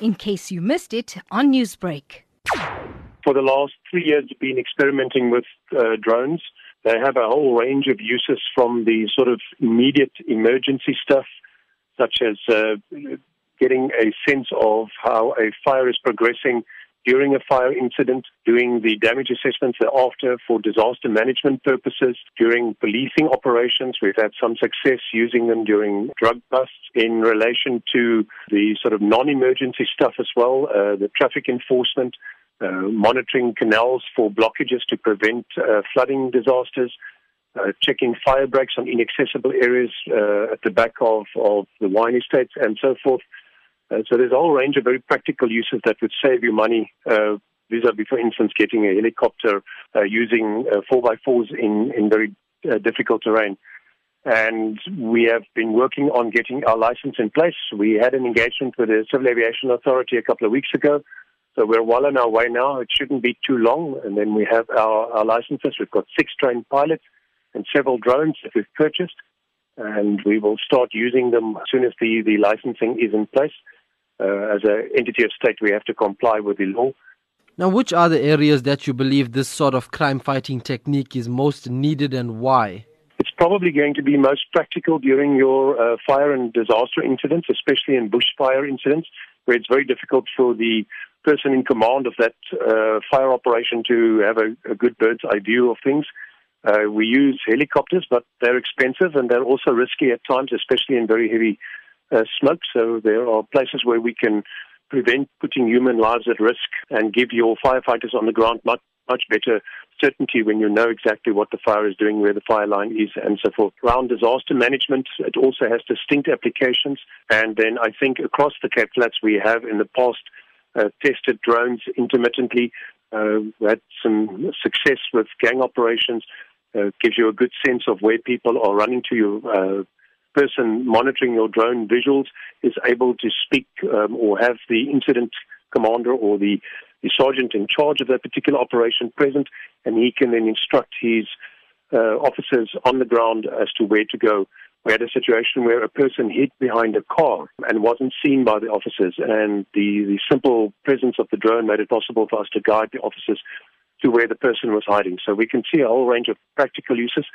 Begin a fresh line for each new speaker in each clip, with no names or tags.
in case you missed it on Newsbreak.
For the last three years, we've been experimenting with uh, drones. They have a whole range of uses from the sort of immediate emergency stuff, such as uh, getting a sense of how a fire is progressing during a fire incident, doing the damage assessments thereafter for disaster management purposes, during policing operations. We've had some success using them during drug busts in relation to the sort of non-emergency stuff as well, uh, the traffic enforcement, uh, monitoring canals for blockages to prevent uh, flooding disasters, uh, checking fire breaks on inaccessible areas uh, at the back of, of the wine estates and so forth. Uh, so there's a whole range of very practical uses that would save you money uh, vis-a-vis, for instance, getting a helicopter uh, using uh, 4x4s in, in very uh, difficult terrain. And we have been working on getting our license in place. We had an engagement with the Civil Aviation Authority a couple of weeks ago. So we're well on our way now. It shouldn't be too long. And then we have our, our licenses. We've got six trained pilots and several drones that we've purchased. And we will start using them as soon as the, the licensing is in place as an entity of state, we have to comply with the law.
Now, which are the areas that you believe this sort of crime fighting technique is most needed and why?
It's probably going to be most practical during your uh, fire and disaster incidents, especially in bushfire incidents, where it's very difficult for the person in command of that uh, fire operation to have a, a, good bird's eye view of things. Uh, we use helicopters, but they're expensive and they're also risky at times, especially in very heavy uh, smoke. So there are places where we can prevent putting human lives at risk and give your firefighters on the ground much, much better certainty when you know exactly what the fire is doing, where the fire line is, and so forth. Around disaster management, it also has distinct applications. And then I think across the Cape Flats, we have in the past uh, tested drones intermittently. Uh, had some success with gang operations. Uh, gives you a good sense of where people are running to. You uh, person monitoring your drone visuals is able to speak um, or have the incident commander or the, the sergeant in charge of that particular operation present, and he can then instruct his uh, officers on the ground as to where to go. We had a situation where a person hid behind a car and wasn't seen by the officers, and the, the simple presence of the drone made it possible for us to guide the officers to where the person was hiding. So we can see a whole range of practical uses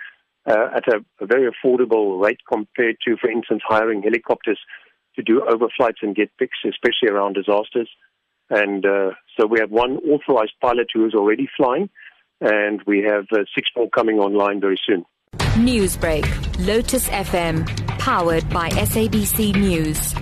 uh, at a, a, very affordable rate compared to, for instance, hiring helicopters to do overflights and get pics, especially around disasters. And uh, so we have one authorized pilot who is already flying, and we have uh, six more coming online very soon.
Newsbreak, Lotus FM, powered by SABC News.